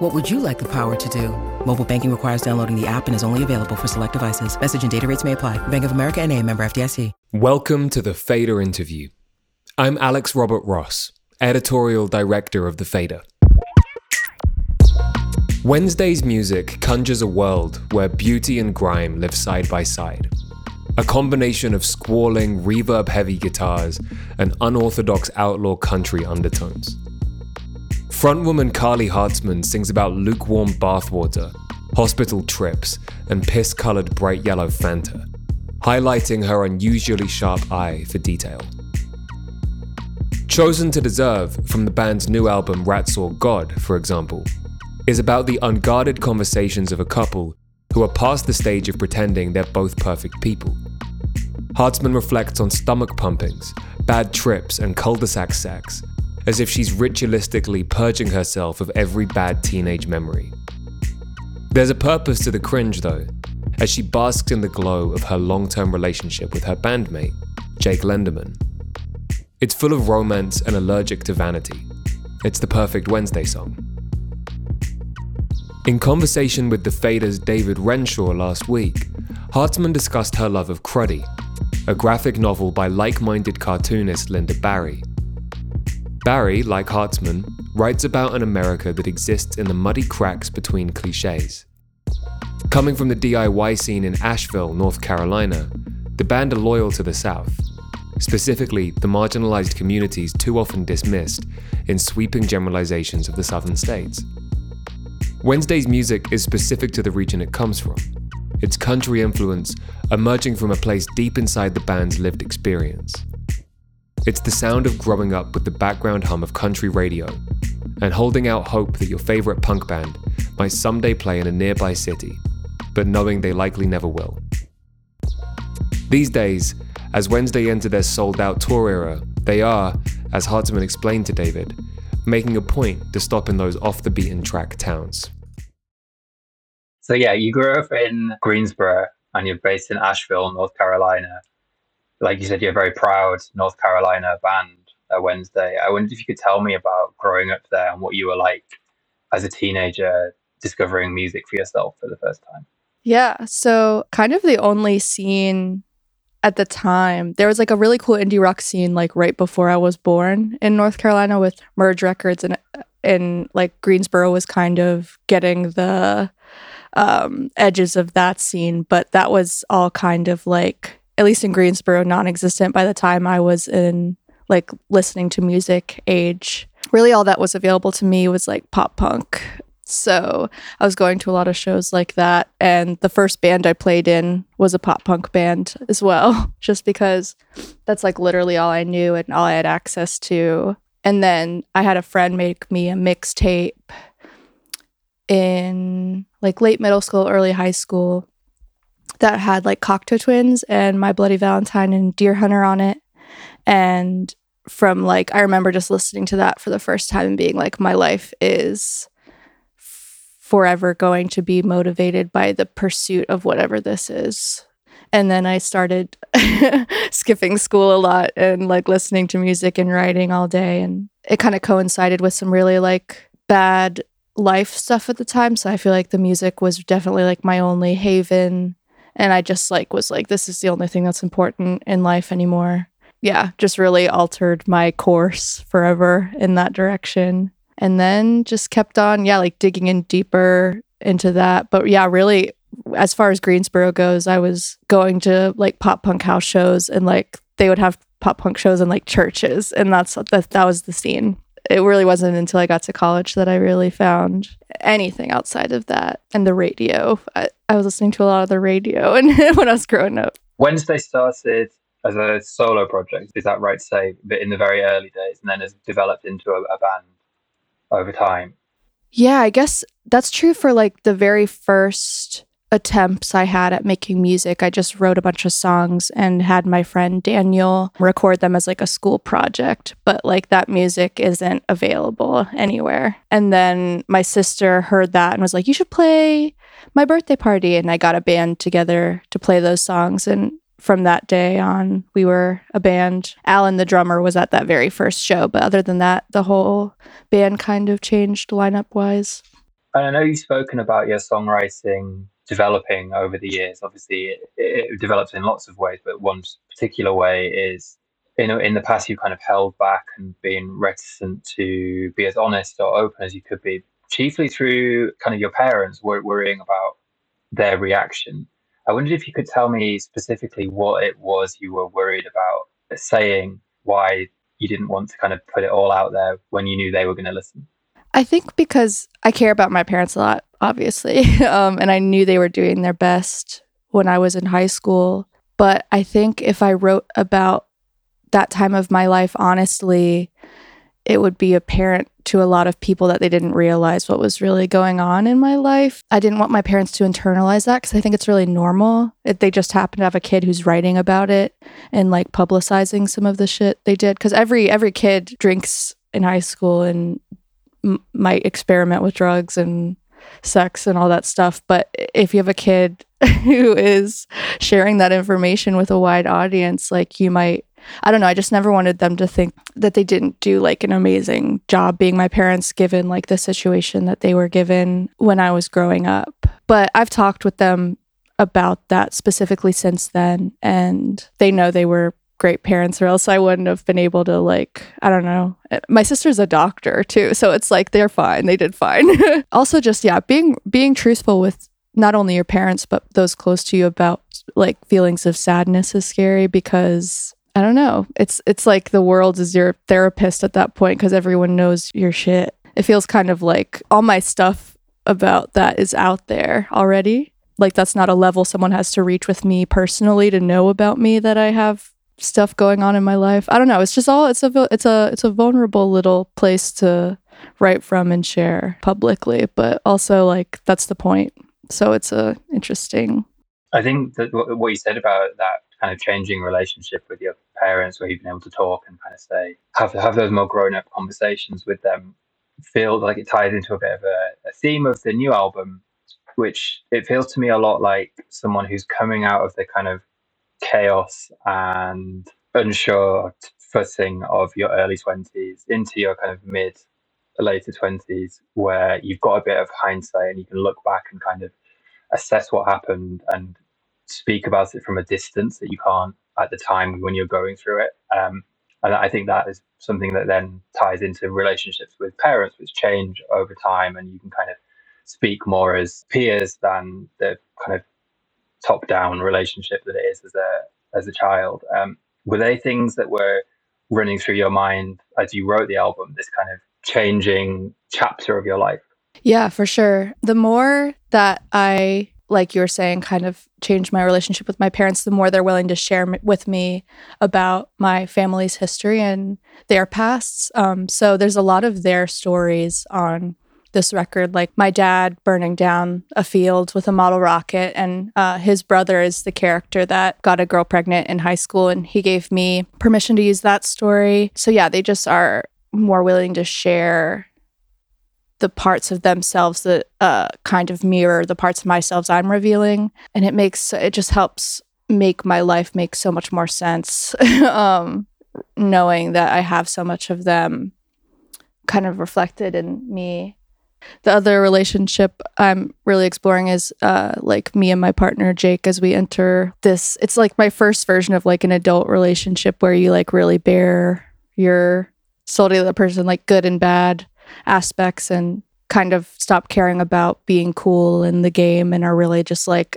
What would you like the power to do? Mobile banking requires downloading the app and is only available for select devices. Message and data rates may apply. Bank of America and a member FDIC. Welcome to the Fader interview. I'm Alex Robert Ross, editorial director of The Fader. Wednesday's music conjures a world where beauty and grime live side by side. A combination of squalling, reverb heavy guitars and unorthodox outlaw country undertones. Frontwoman Karly Hartzman sings about lukewarm bathwater, hospital trips, and piss colored bright yellow Fanta, highlighting her unusually sharp eye for detail. Chosen to Deserve from the band's new album Rat Saw God, for example, is about the unguarded conversations of a couple who are past the stage of pretending they're both perfect people. Hartzman reflects on stomach pumpings, bad trips, and cul de sac sex, as if she's ritualistically purging herself of every bad teenage memory. There's a purpose to the cringe, though, as she basks in the glow of her long term relationship with her bandmate, Jake Lenderman. It's full of romance and allergic to vanity. It's the perfect Wednesday song. In conversation with the Fader's David Renshaw last week, Hartzman discussed her love of Cruddy, a graphic novel by like minded cartoonist Lynda Barry. Barry, like Hartzman, writes about an America that exists in the muddy cracks between cliches. Coming from the DIY scene in Asheville, North Carolina, the band are loyal to the South, specifically the marginalized communities too often dismissed in sweeping generalizations of the Southern states. Wednesday's music is specific to the region it comes from, its country influence emerging from a place deep inside the band's lived experience. It's the sound of growing up with the background hum of country radio and holding out hope that your favorite punk band might someday play in a nearby city, but knowing they likely never will. These days, as Wednesday enter their sold out tour era, they are, as Hartzman explained to David, making a point to stop in those off the beaten track towns. So, yeah, you grew up in Greensboro and you're based in Asheville, North Carolina. Like you said, you're a very proud North Carolina band uh, Wednesday. I wondered if you could tell me about growing up there and what you were like as a teenager discovering music for yourself for the first time. Yeah. So, kind of the only scene at the time, there was like a really cool indie rock scene like right before I was born in North Carolina with Merge Records and and like Greensboro was kind of getting the um edges of that scene, but that was all kind of like at least in Greensboro non-existent by the time I was in like listening to music age. Really all that was available to me was like pop punk so I was going to a lot of shows like that. And the first band I played in was a pop punk band as well, just because that's like literally all I knew and all I had access to. And then I had a friend make me a mixtape in like late middle school, early high school that had like Cocteau Twins and My Bloody Valentine and Deerhunter on it. And from like, I remember just listening to that for the first time and being like, my life is forever going to be motivated by the pursuit of whatever this is. And then I started skipping school a lot and like listening to music and writing all day. And it kind of coincided with some really like bad life stuff at the time. So I feel like the music was definitely like my only haven. And I just like was like, this is the only thing that's important in life anymore. Yeah, just really altered my course forever in that direction and then just kept on, yeah, like digging in deeper into that. But yeah, really, as far as Greensboro goes, I was going to like pop punk house shows and like they would have pop punk shows in like churches, and that's that that was the scene. It really wasn't until I got to college that I really found anything outside of that and the radio. I, I was listening to a lot of the radio and when I was growing up. Wednesday started as a solo project, is that right to say? But in the very early days, and then has developed into a, a band over time. Yeah, I guess that's true for like the very first attempts I had at making music. I just wrote a bunch of songs and had my friend Daniel record them as like a school project, but like that music isn't available anywhere. And then my sister heard that and was like, You should play my birthday party. And I got a band together to play those songs. And from that day on, we were a band. Alan, the drummer, was at that very first show. But other than that, the whole band kind of changed lineup wise. And I know you've spoken about your songwriting developing over the years. Obviously, it, it develops in lots of ways, but one particular way is in, in the past you kind of held back and been reticent to be as honest or open as you could be, chiefly through kind of your parents worrying about their reaction. I wondered if you could tell me specifically what it was you were worried about saying, why you didn't want to kind of put it all out there when you knew they were going to listen. I think because I care about my parents a lot, obviously. Um, and I knew they were doing their best when I was in high school. But I think if I wrote about that time of my life honestly, it would be apparent to a lot of people that they didn't realize what was really going on in my life. I didn't want my parents to internalize that because I think it's really normal. If they just happen to have a kid who's writing about it and like publicizing some of the shit they did. Because every every kid drinks in high school and might experiment with drugs and sex and all that stuff. But if you have a kid who is sharing that information with a wide audience, like you might, I don't know, I just never wanted them to think that they didn't do like an amazing job being my parents given like the situation that they were given when I was growing up. But I've talked with them about that specifically since then and they know they were great parents or else I wouldn't have been able to like I don't know. My sister's a doctor too, so it's like they're fine. They did fine. also just yeah, being being truthful with not only your parents but those close to you about like feelings of sadness is scary because I don't know. It's it's like the world is your therapist at that point because everyone knows your shit. It feels kind of like all my stuff about that is out there already. Like that's not a level someone has to reach with me personally to know about me that I have stuff going on in my life. I don't know. It's just all it's a it's a it's a vulnerable little place to write from and share publicly, but also like that's the point. So it's a interesting. I think that what you said about that kind of changing relationship with your parents, where you've been able to talk and kind of say have have those more grown up conversations with them, feels like it ties into a bit of a, a theme of the new album, which it feels to me a lot like someone who's coming out of the kind of chaos and unsure footing of your early 20s into your kind of mid later 20s where you've got a bit of hindsight and you can look back and kind of assess what happened and speak about it from a distance that you can't at the time when you're going through it. Um, and i think that is something that then ties into relationships with parents which change over time and you can kind of speak more as peers than the kind of top down relationship that it is as a as a child. Um, were they things that were running through your mind as you wrote the album? This kind of changing chapter of your life. Yeah, for sure. The more that I like you were saying, kind of changed my relationship with my parents, the more they're willing to share m- with me about my family's history and their pasts. Um, so there's a lot of their stories on this record, like my dad burning down a field with a model rocket, and uh, his brother is the character that got a girl pregnant in high school, and he gave me permission to use that story. So, yeah, they just are more willing to share the parts of themselves that uh, kind of mirror the parts of myself I'm revealing. And it makes, it just helps make my life make so much more sense. um, knowing that I have so much of them kind of reflected in me the other relationship I'm really exploring is uh, like me and my partner Jake as we enter this. It's like my first version of like an adult relationship where you like really bare your soul to the other person, like good and bad aspects, and kind of stop caring about being cool in the game and are really just like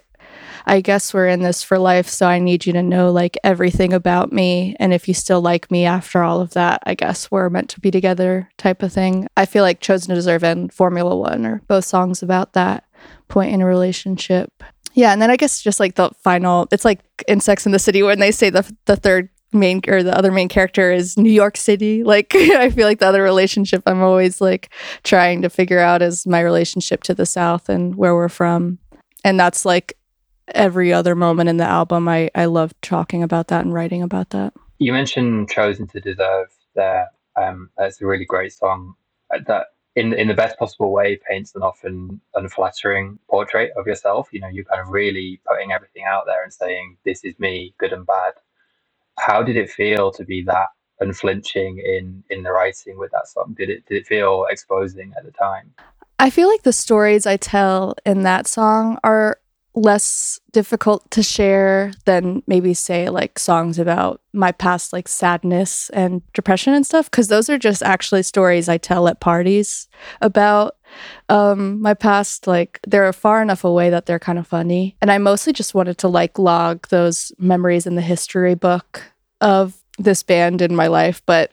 I guess we're in this for life, so I need you to know like everything about me. And if you still like me after all of that, I guess we're meant to be together type of thing. I feel like Chosen to Deserve and Formula One are both songs about that point in a relationship. Yeah, and then I guess just like the final, it's like in Sex in the City when they say the the third main or the other main character is New York City. Like I feel like the other relationship I'm always like trying to figure out is my relationship to the South and where we're from and that's like every other moment in the album. I I love talking about that and writing about that. You mentioned "Chosen to Deserve" there. Um, that's a really great song. Uh, that in in the best possible way paints an often unflattering portrait of yourself. You know, you're kind of really putting everything out there and saying, "This is me, good and bad." How did it feel to be that unflinching in in the writing with that song? Did it did it feel exposing at the time? I feel like the stories I tell in that song are less difficult to share than maybe say like songs about my past like sadness and depression and stuff because those are just actually stories I tell at parties about um my past like they're far enough away that they're kind of funny and I mostly just wanted to like log those memories in the history book of this band in my life but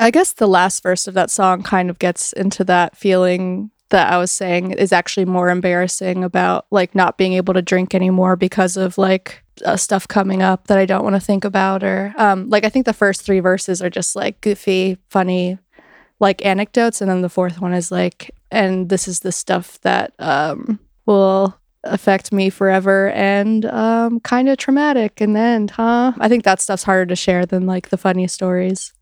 I guess the last verse of that song kind of gets into that feeling that I was saying is actually more embarrassing about like not being able to drink anymore because of like uh, stuff coming up that I don't want to think about or um like I think the first 3 verses are just like goofy, funny like anecdotes and then the fourth one is like and this is the stuff that um will affect me forever and um kind of traumatic in the end, huh? I think that stuff's harder to share than like the funny stories.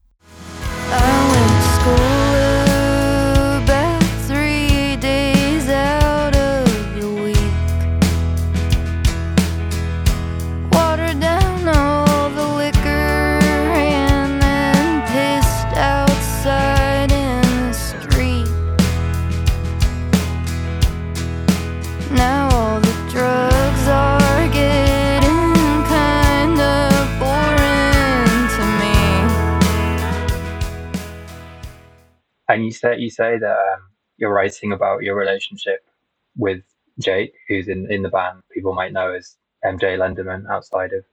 And you say you say that um, you're writing about your relationship with Jake, who's in in the band. People might know as MJ Lenderman outside of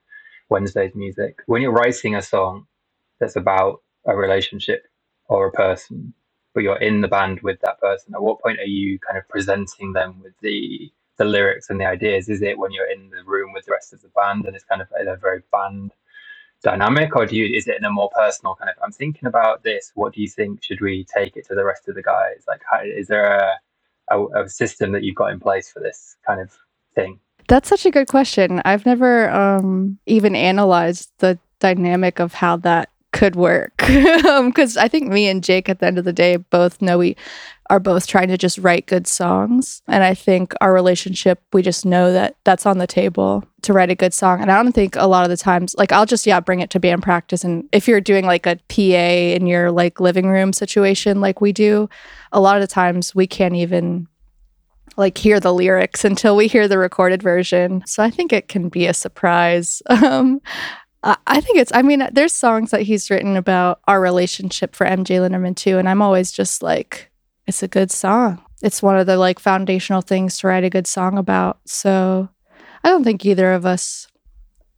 Wednesday's music. When you're writing a song that's about a relationship or a person, but you're in the band with that person, at what point are you kind of presenting them with the the lyrics and the ideas? Is it when you're in the room with the rest of the band and it's kind of a very band dynamic or do you is it in a more personal kind of i'm thinking about this what do you think should we take it to the rest of the guys? Like how, is there a, a, a system that you've got in place for this kind of thing? That's such a good question. I've never um, even analyzed the dynamic of how that could work because um, i think me and jake at the end of the day both know we are both trying to just write good songs. And I think our relationship, we just know that that's on the table to write a good song. And I don't think a lot of the times, like, I'll just, yeah, bring it to band practice. And if you're doing like a PA in your like living room situation, like we do, a lot of the times we can't even like hear the lyrics until we hear the recorded version. So I think it can be a surprise. Um, Uh, I think it's, I mean, there's songs that he's written about our relationship for MJ Lenderman too. And I'm always just like, it's a good song. It's one of the like foundational things to write a good song about. So I don't think either of us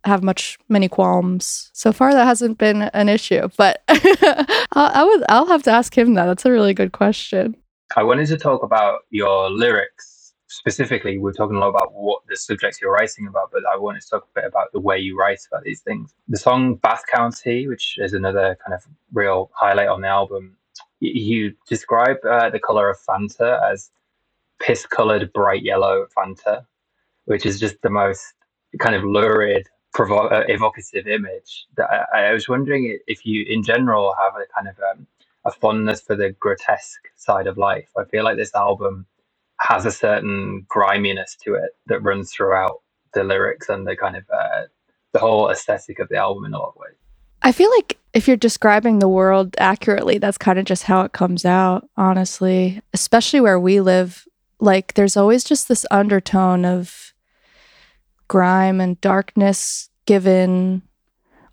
have much many qualms so far. That hasn't been an issue, but I, I would I'll have to ask him that. That's a really good question. I wanted to talk about your lyrics specifically. We're talking a lot about what the subjects you're writing about, but I wanted to talk a bit about the way you write about these things. The song Bath County, which is another kind of real highlight on the album, you describe uh, the color of Fanta as piss colored bright yellow Fanta, which is just the most kind of lurid, provo- uh, evocative image. That I, I, was wondering if you, in general, have a kind of um, a fondness for the grotesque side of life. I feel like this album has a certain griminess to it that runs throughout the lyrics and the kind of uh, the whole aesthetic of the album in a lot of ways. I feel like if you're describing the world accurately, that's kind of just how it comes out, honestly. Especially where we live, like there's always just this undertone of grime and darkness given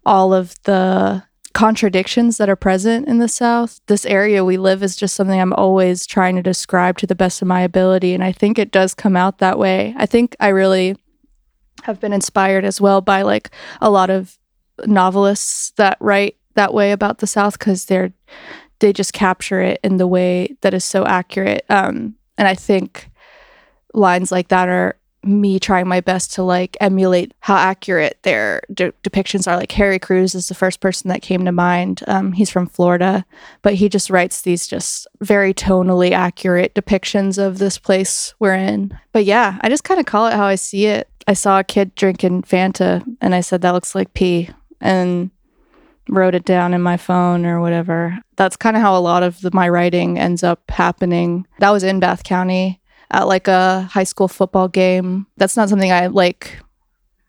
all of the contradictions that are present in the South. This area we live is just something I'm always trying to describe to the best of my ability. And I think it does come out that way. I think I really have been inspired as well by like a lot of novelists that write that way about the South because they're they just capture it in the way that is so accurate. Um, and I think lines like that are me trying my best to like emulate how accurate their de- depictions are. Like Harry Crews is the first person that came to mind. Um, he's from Florida, but he just writes these just very tonally accurate depictions of this place we're in. But yeah, I just kind of call it how I see it. I saw a kid drinking Fanta and I said, that looks like pee. And wrote it down in my phone or whatever. That's kind of how a lot of the, my writing ends up happening. That was in Bath County at like a high school football game. That's not something I like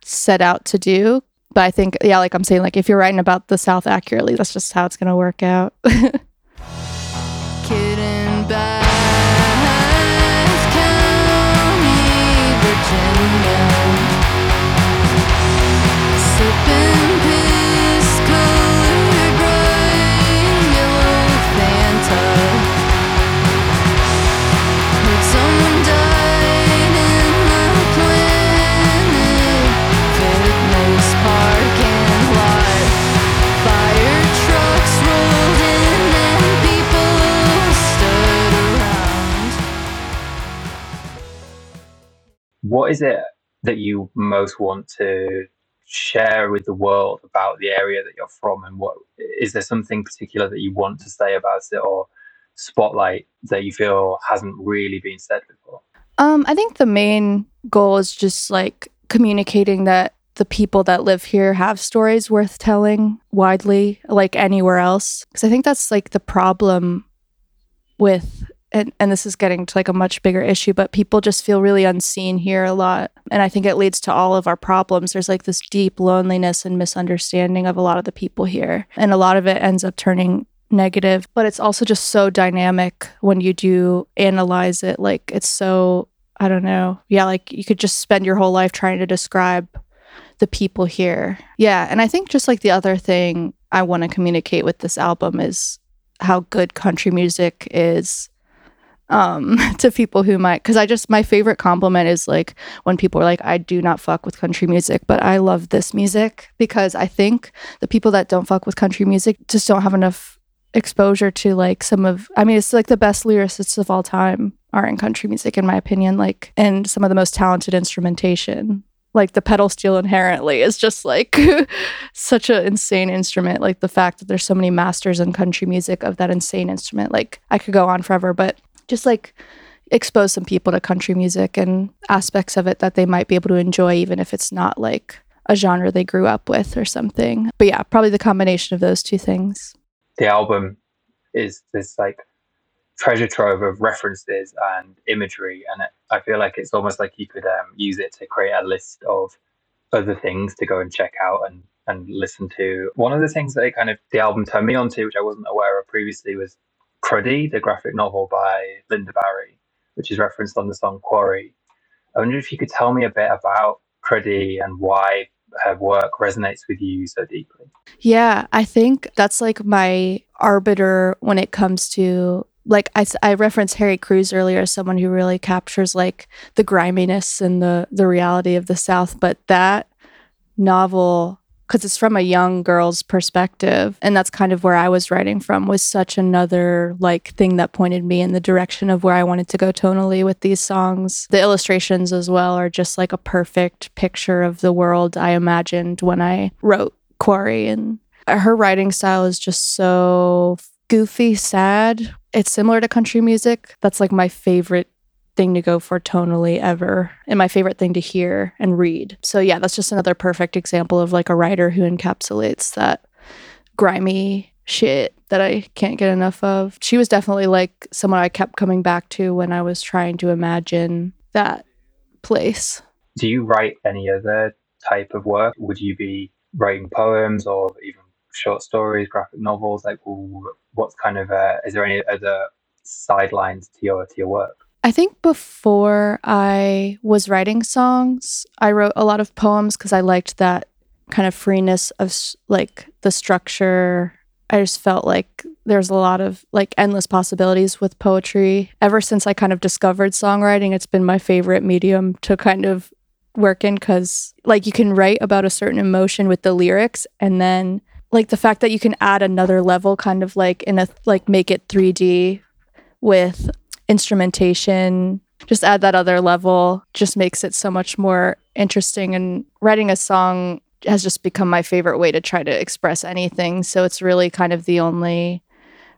set out to do. But I think, yeah, like I'm saying, like if you're writing about the South accurately, that's just how it's going to work out. Kid what is it that you most want to share with the world about the area that you're from? And what is there something particular that you want to say about it or spotlight that you feel hasn't really been said before? Um i think the main goal is just like communicating that the people that live here have stories worth telling widely like anywhere else. Because i think that's like the problem with and, and this is getting to like a much bigger issue, but people just feel really unseen here a lot. And I think it leads to all of our problems. There's like this deep loneliness and misunderstanding of a lot of the people here. And a lot of it ends up turning negative, but it's also just so dynamic when you do analyze it. Like it's so, I don't know. Yeah, like you could just spend your whole life trying to describe the people here. Yeah. And I think just like the other thing I want to communicate with this album is how good country music is um to people who might because i just my favorite compliment is like when people are like i do not fuck with country music but i love this music because i think the people that don't fuck with country music just don't have enough exposure to like some of i mean it's like the best lyricists of all time are in country music in my opinion like and some of the most talented instrumentation like the pedal steel inherently is just like such an insane instrument like the fact that there's so many masters in country music of that insane instrument like i could go on forever but just like expose some people to country music and aspects of it that they might be able to enjoy, even if it's not like a genre they grew up with or something. But yeah, probably the combination of those two things. The album is this like treasure trove of references and imagery, and it, I feel like it's almost like you could um, use it to create a list of other things to go and check out and and listen to. One of the things that it kind of the album turned me on to, which I wasn't aware of previously, was Cruddy, the graphic novel by Lynda Barry, which is referenced on the song Quarry. I wonder if you could tell me a bit about Cruddy and why her work resonates with you so deeply. Yeah, I think that's like my arbiter when it comes to like I, I referenced Harry Crews earlier as someone who really captures like the griminess and the the reality of the South, but that novel because it's from a young girl's perspective and that's kind of where i was writing from was such another like thing that pointed me in the direction of where i wanted to go tonally with these songs. The illustrations as well are just like a perfect picture of the world i imagined when i wrote quarry and her writing style is just so goofy sad. It's similar to country music. That's like my favorite thing to go for tonally ever and my favorite thing to hear and read. So yeah, that's just another perfect example of like a writer who encapsulates that grimy shit that I can't get enough of. She was definitely like someone I kept coming back to when I was trying to imagine that place. Do you write any other type of work? Would you be writing poems or even short stories, graphic novels? Like, what's kind of uh, is there any other sidelines to your to your work? I think before I was writing songs, I wrote a lot of poems because I liked that kind of freeness of like the structure. I just felt like there's a lot of like endless possibilities with poetry. Ever since I kind of discovered songwriting, it's been my favorite medium to kind of work in because like you can write about a certain emotion with the lyrics and then like the fact that you can add another level kind of like in a like make it 3D with instrumentation just add that other level just makes it so much more interesting. And writing a song has just become my favorite way to try to express anything. So it's really kind of the only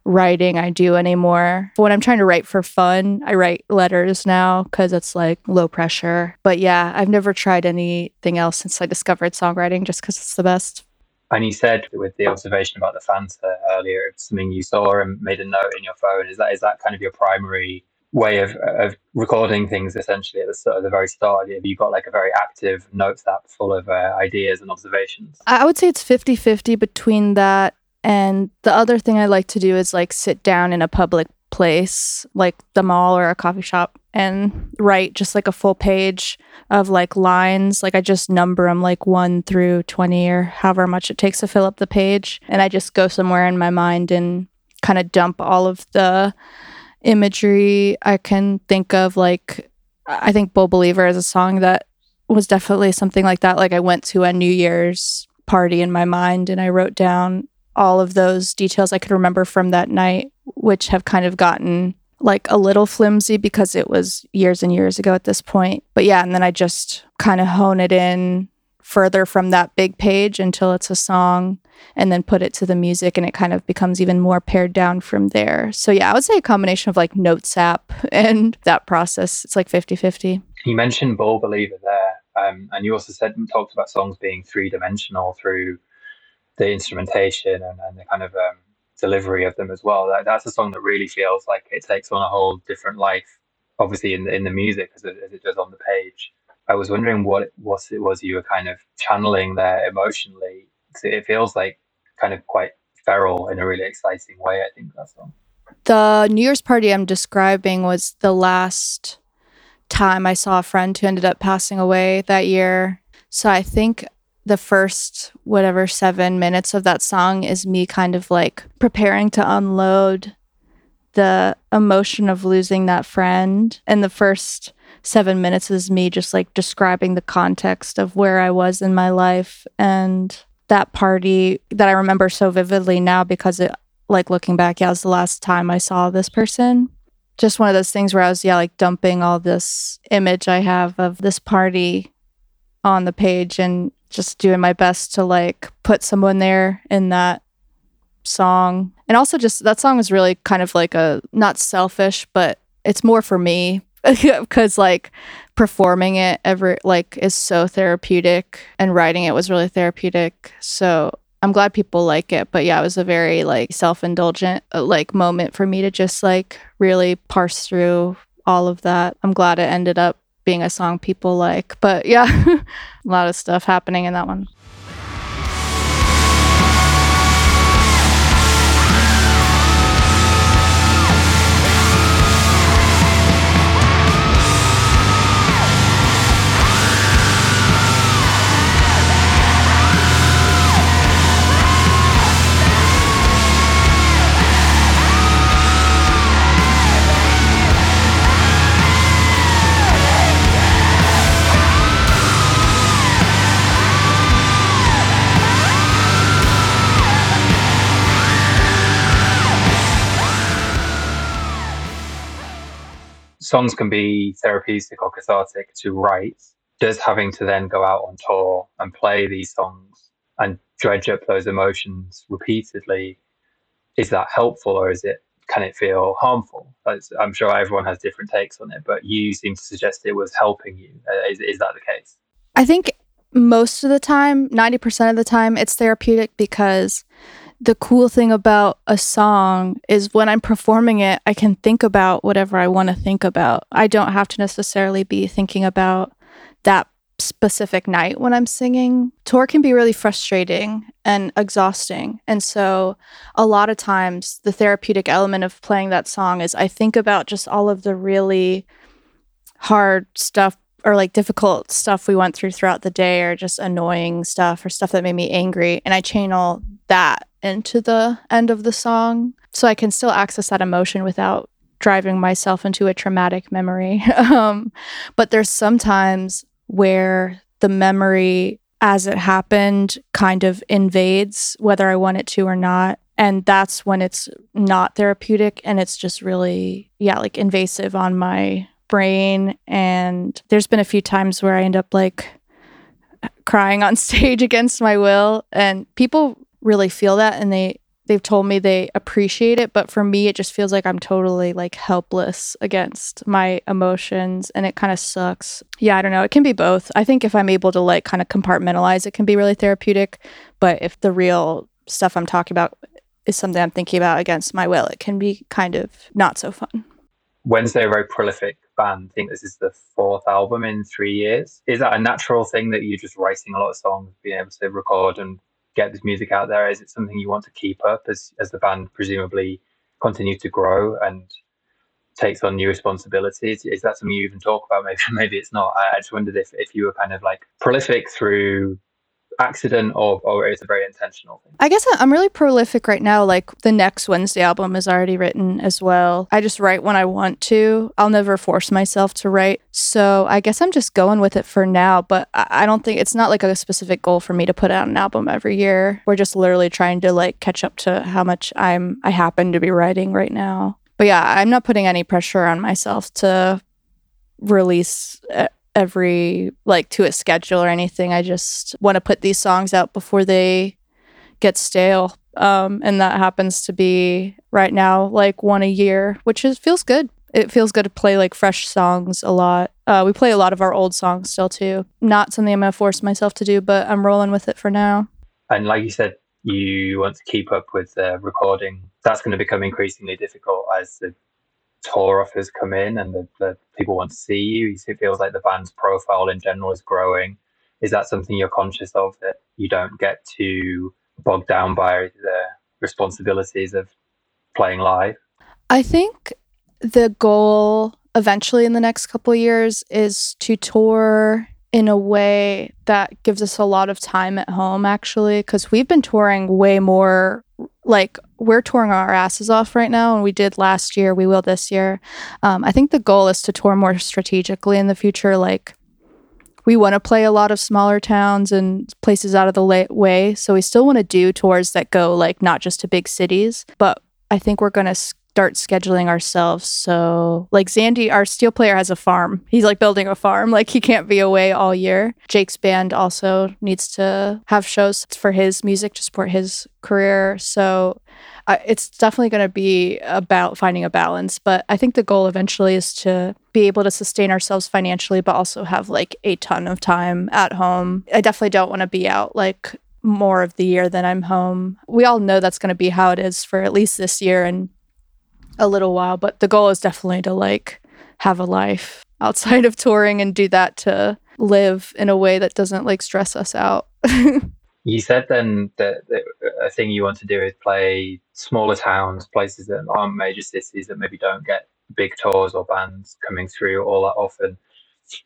writing I do anymore. When I'm trying to write for fun, I write letters now because it's like low pressure. But yeah, I've never tried anything else since I discovered songwriting just because it's the best. And you said with the observation about the fans earlier, it's something you saw and made a note in your phone. Is that is that kind of your primary way of, of recording things essentially at the, start, at the very start? Have you got like a very active notes app full of uh, ideas and observations? I would say it's 50 50 between that and the other thing I like to do is like sit down in a public place, like the mall or a coffee shop, and write just like a full page of like lines. Like I just number them like one through 20 or however much it takes to fill up the page. And I just go somewhere in my mind and kind of dump all of the imagery I can think of. Like, I think Bold Believer is a song that was definitely something like that. Like, I went to a New Year's party in my mind and I wrote down all of those details I could remember from that night, which have kind of gotten like a little flimsy because it was years and years ago at this point. But yeah, and then I just kind of hone it in further from that big page until it's a song and then put it to the music and it kind of becomes even more pared down from there. So yeah, I would say a combination of like Notes app and that process. It's like 50-50. You mentioned Bold Believer there. Um, and you also said talked about songs being three dimensional through the instrumentation and, and the kind of um, delivery of them as well. That, that's a song that really feels like it takes on a whole different life, obviously in the, in the music as it, as it does on the page. I was wondering what what it was you were kind of channeling there emotionally. It feels like kind of quite feral in a really exciting way. I think that song. The New Year's party I'm describing was the last time I saw a friend who ended up passing away that year. So I think the first whatever seven minutes of that song is me kind of like preparing to unload the emotion of losing that friend. And the first seven minutes is me just like describing the context of where I was in my life and that party that I remember so vividly now because it, like looking back, yeah, it was the last time I saw this person. Just one of those things where I was, yeah, like dumping all this image I have of this party on the page and just doing my best to like put someone there in that song. And also just that song was really kind of like a not selfish, but it's more for me because like performing it ever like is so therapeutic and writing it was really therapeutic. So I'm glad people like it, but yeah, it was a very like self-indulgent uh, like moment for me to just like really parse through all of that. I'm glad it ended up being a song people like. But yeah, a lot of stuff happening in that one. Songs can be therapeutic or cathartic to write. Does having to then go out on tour and play these songs and dredge up those emotions repeatedly, is that helpful or is it can it feel harmful? I'm sure everyone has different takes on it, but you seem to suggest it was helping you. Uh, is, is that the case? I think most of the time, 90% of the time, it's therapeutic because the cool thing about a song is when I'm performing it, I can think about whatever I want to think about. I don't have to necessarily be thinking about that specific night when I'm singing. Tour can be really frustrating and exhausting. And so, a lot of times, the therapeutic element of playing that song is I think about just all of the really hard stuff or like difficult stuff we went through throughout the day or just annoying stuff or stuff that made me angry and i channel that into the end of the song so I can still access that emotion without driving myself into a traumatic memory. um, but there's sometimes where the memory as it happened kind of invades whether I want it to or not. And that's when it's not therapeutic and it's just really, yeah, like invasive on my brain. And there's been a few times where I end up like crying on stage against my will. And people really feel that and they they've told me they appreciate it but for me it just feels like i'm totally like helpless against my emotions and it kind of sucks. Yeah i don't know it can be both. I think if i'm able to like kind of compartmentalize it can be really therapeutic but if the real stuff i'm talking about is something i'm thinking about against my will it can be kind of not so fun. Wednesday a very prolific band. I think this is the fourth album in three years. Is that a natural thing that you're just writing a lot of songs being able to record and get this music out there? Is it something you want to keep up as as the band presumably continues to grow and takes on new responsibilities? Is that something you even talk about? Maybe maybe it's not. I, I just wondered if if you were kind of like prolific through accident or, or it's a very intentional thing? I guess I'm really prolific right now. Like the next Wednesday album is already written as well. I just write when I want to. I'll never force myself to write. So I guess I'm just going with it for now. But I don't think it's not like a specific goal for me to put out an album every year. We're just literally trying to like catch up to how much I'm I happen to be writing right now. But yeah, I'm not putting any pressure on myself to release uh, every like to a schedule or anything. I just want to put these songs out before they get stale. Um, and that happens to be right now like one a year, which is feels good. It feels good to play like fresh songs a lot. Uh, we play a lot of our old songs still too. Not something I'm gonna force myself to do, but I'm rolling with it for now. And like you said, you want to keep up with uh, recording. That's going to become increasingly difficult as the tour offers come in and the, the people want to see you. It feels like the band's profile in general is growing. Is that something you're conscious of that you don't get too bogged down by the responsibilities of playing live? I think the goal eventually in the next couple years is to tour in a way that gives us a lot of time at home actually because we've been touring way more like we're touring our asses off right now and we did last year we will this year. Um, i think the goal is to tour more strategically in the future like we want to play a lot of smaller towns and places out of the way so we still want to do tours that go like not just to big cities but i think we're going to start scheduling ourselves. So, like Xandy, our steel player has a farm. He's like building a farm. Like he can't be away all year. Jake's band also needs to have shows for his music to support his career. So, uh, it's definitely going to be about finding a balance. But I think the goal eventually is to be able to sustain ourselves financially, but also have like a ton of time at home. I definitely don't want to be out like more of the year than I'm home. We all know that's going to be how it is for at least this year. And a little while, but the goal is definitely to like have a life outside of touring and do that to live in a way that doesn't like stress us out. you said then that, that, a thing you want to do is play smaller towns, places that aren't major cities that maybe don't get big tours or bands coming through all that often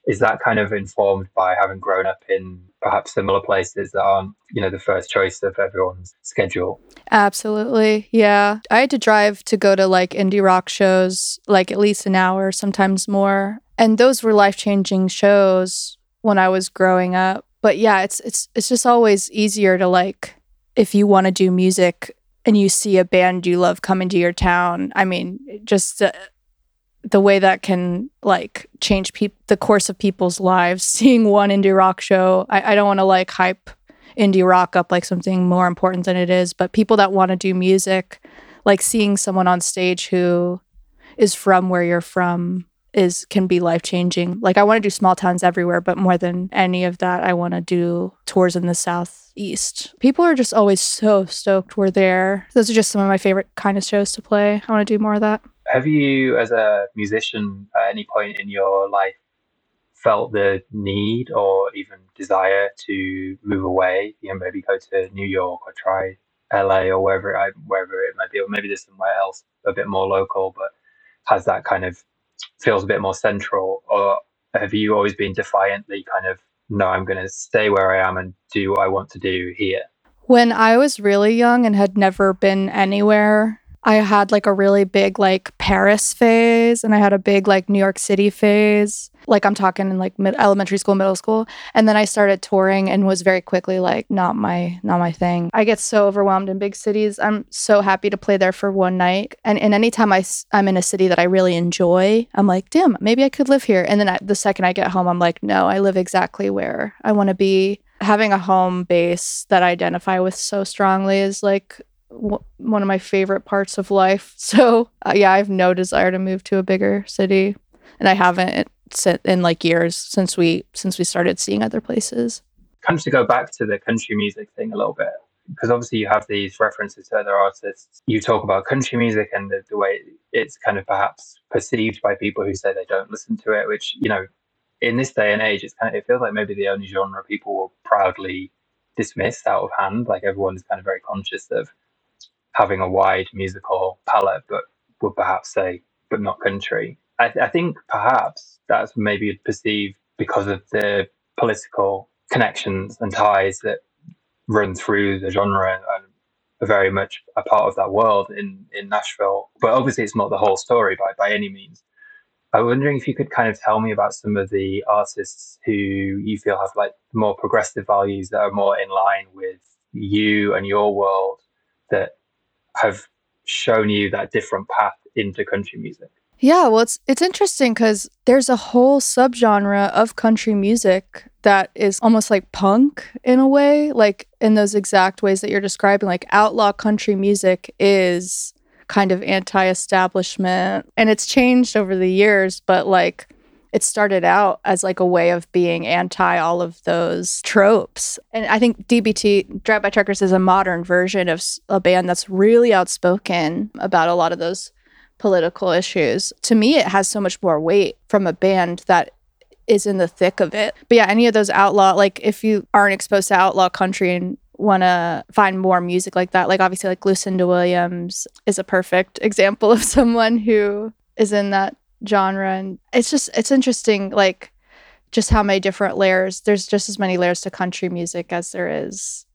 is that kind of informed by having grown up in perhaps similar places that aren't you know the first choice of everyone's schedule? Absolutely yeah. I had to drive to go to like indie rock shows like at least an hour sometimes more. And those were life-changing shows when i was growing up. But yeah it's it's it's just always easier to like if you want to do music and you see a band you love coming to your town i mean just uh, the way that can like change peop- the course of people's lives. Seeing one indie rock show, I, I don't want to like hype indie rock up like something more important than it is, but people that want to do music, like seeing someone on stage who is from where you're from is can be life changing. Like I want to do small towns everywhere, but more than any of that, I want to do tours in the southeast. People are just always so stoked we're there. Those are just some of my favorite kind of shows to play. I want to do more of that have you, as a musician, at any point in your life, felt the need or even desire to move away? You know, maybe go to New York or try LA or wherever it, wherever it might be, or maybe there's somewhere else a bit more local, but has that kind of feels a bit more central, or have you always been defiantly kind of no, I'm going to stay where I am and do what I want to do here? When I was really young and had never been anywhere, I had like a really big like Paris phase and I had a big like New York City phase. Like I'm talking in like mid- elementary school, middle school. And then I started touring and was very quickly like not my not my thing. I get so overwhelmed in big cities. I'm so happy to play there for one night. And in anytime I I'm in a city that I really enjoy, I'm like, "Damn, maybe I could live here." And then I, the second I get home, I'm like, "No, I live exactly where I want to be." Having a home base that I identify with so strongly is like w- one of my favorite parts of life. So uh, yeah, I have no desire to move to a bigger city, and I haven't in like years since we since we started seeing other places. Kind of to go back to the country music thing a little bit, because obviously you have these references to other artists. You talk about country music and the, the way it's kind of perhaps perceived by people who say they don't listen to it, which you know, in this day and age, it's kind of it feels like maybe the only genre people will proudly dismiss out of hand. Like everyone's kind of very conscious of having a wide musical palette, but would perhaps say, but not country. I, I think perhaps that's maybe perceived because of the political connections and ties that run through the genre and are very much a part of that world in, in Nashville. But obviously, it's not the whole story by, by any means. I'm wondering if you could kind of tell me about some of the artists who you feel have like more progressive values that are more in line with you and your world that have shown you that different path into country music. Yeah, well, it's it's interesting because there's a whole subgenre of country music that is almost like punk in a way, like in those exact ways that you're describing. Like outlaw country music is kind of anti-establishment, and it's changed over the years, but like it started out as like a way of being anti all of those tropes. And I think DBT, Drive By Truckers, is a modern version of a band that's really outspoken about a lot of those political issues. To me, it has so much more weight from a band that is in the thick of it. But yeah, any of those outlaw, like if you aren't exposed to outlaw country and want to find more music like that, like obviously like Lucinda Williams is a perfect example of someone who is in that genre and it's just it's interesting like just how many different layers there's just as many layers to country music as there is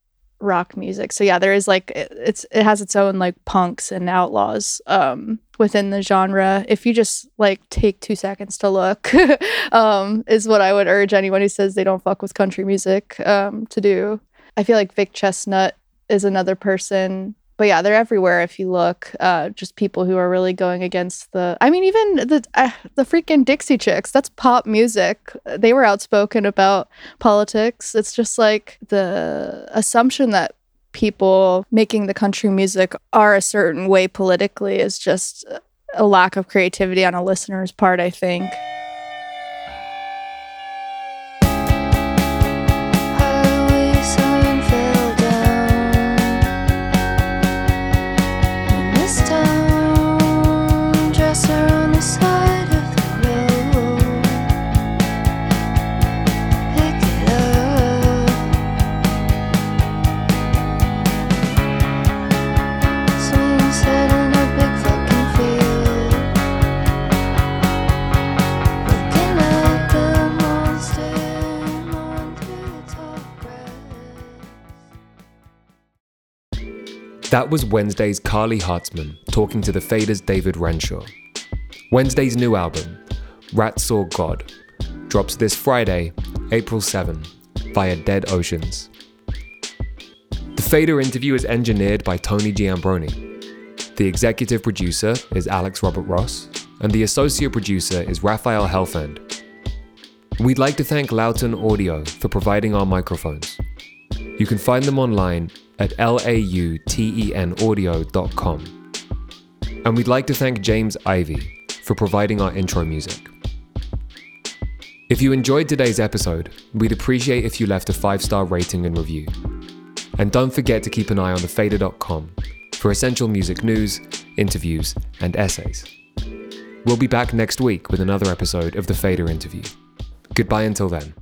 rock music. So yeah there is like it, it's it has its own like punks and outlaws um within the genre. If you just like take two seconds to look um is what i would urge anyone who says they don't fuck with country music um to do. I feel like Vic Chesnutt is another person but yeah, they're everywhere if you look. Uh, just people who are really going against the. I mean, even the uh, the freaking Dixie Chicks. That's pop music. They were outspoken about politics. It's just like the assumption that people making the country music are a certain way politically is just a lack of creativity on a listener's part. I think. That was Wednesday's Karly Hartzman talking to the Fader's David Renshaw. Wednesday's new album, Rat Saw God, drops this Friday, April 7, via Dead Oceans. The Fader interview is engineered by Tony Giambroni. The executive producer is Alex Robert Ross, and the associate producer is Raphael Helfand. We'd like to thank Lauten Audio for providing our microphones. You can find them online at lautenaudio.com. And we'd like to thank James Ivy for providing our intro music. If you enjoyed today's episode, we'd appreciate if you left a five star rating and review. And don't forget to keep an eye on thefader.com for essential music news, interviews, and essays. We'll be back next week with another episode of The Fader Interview. Goodbye until then.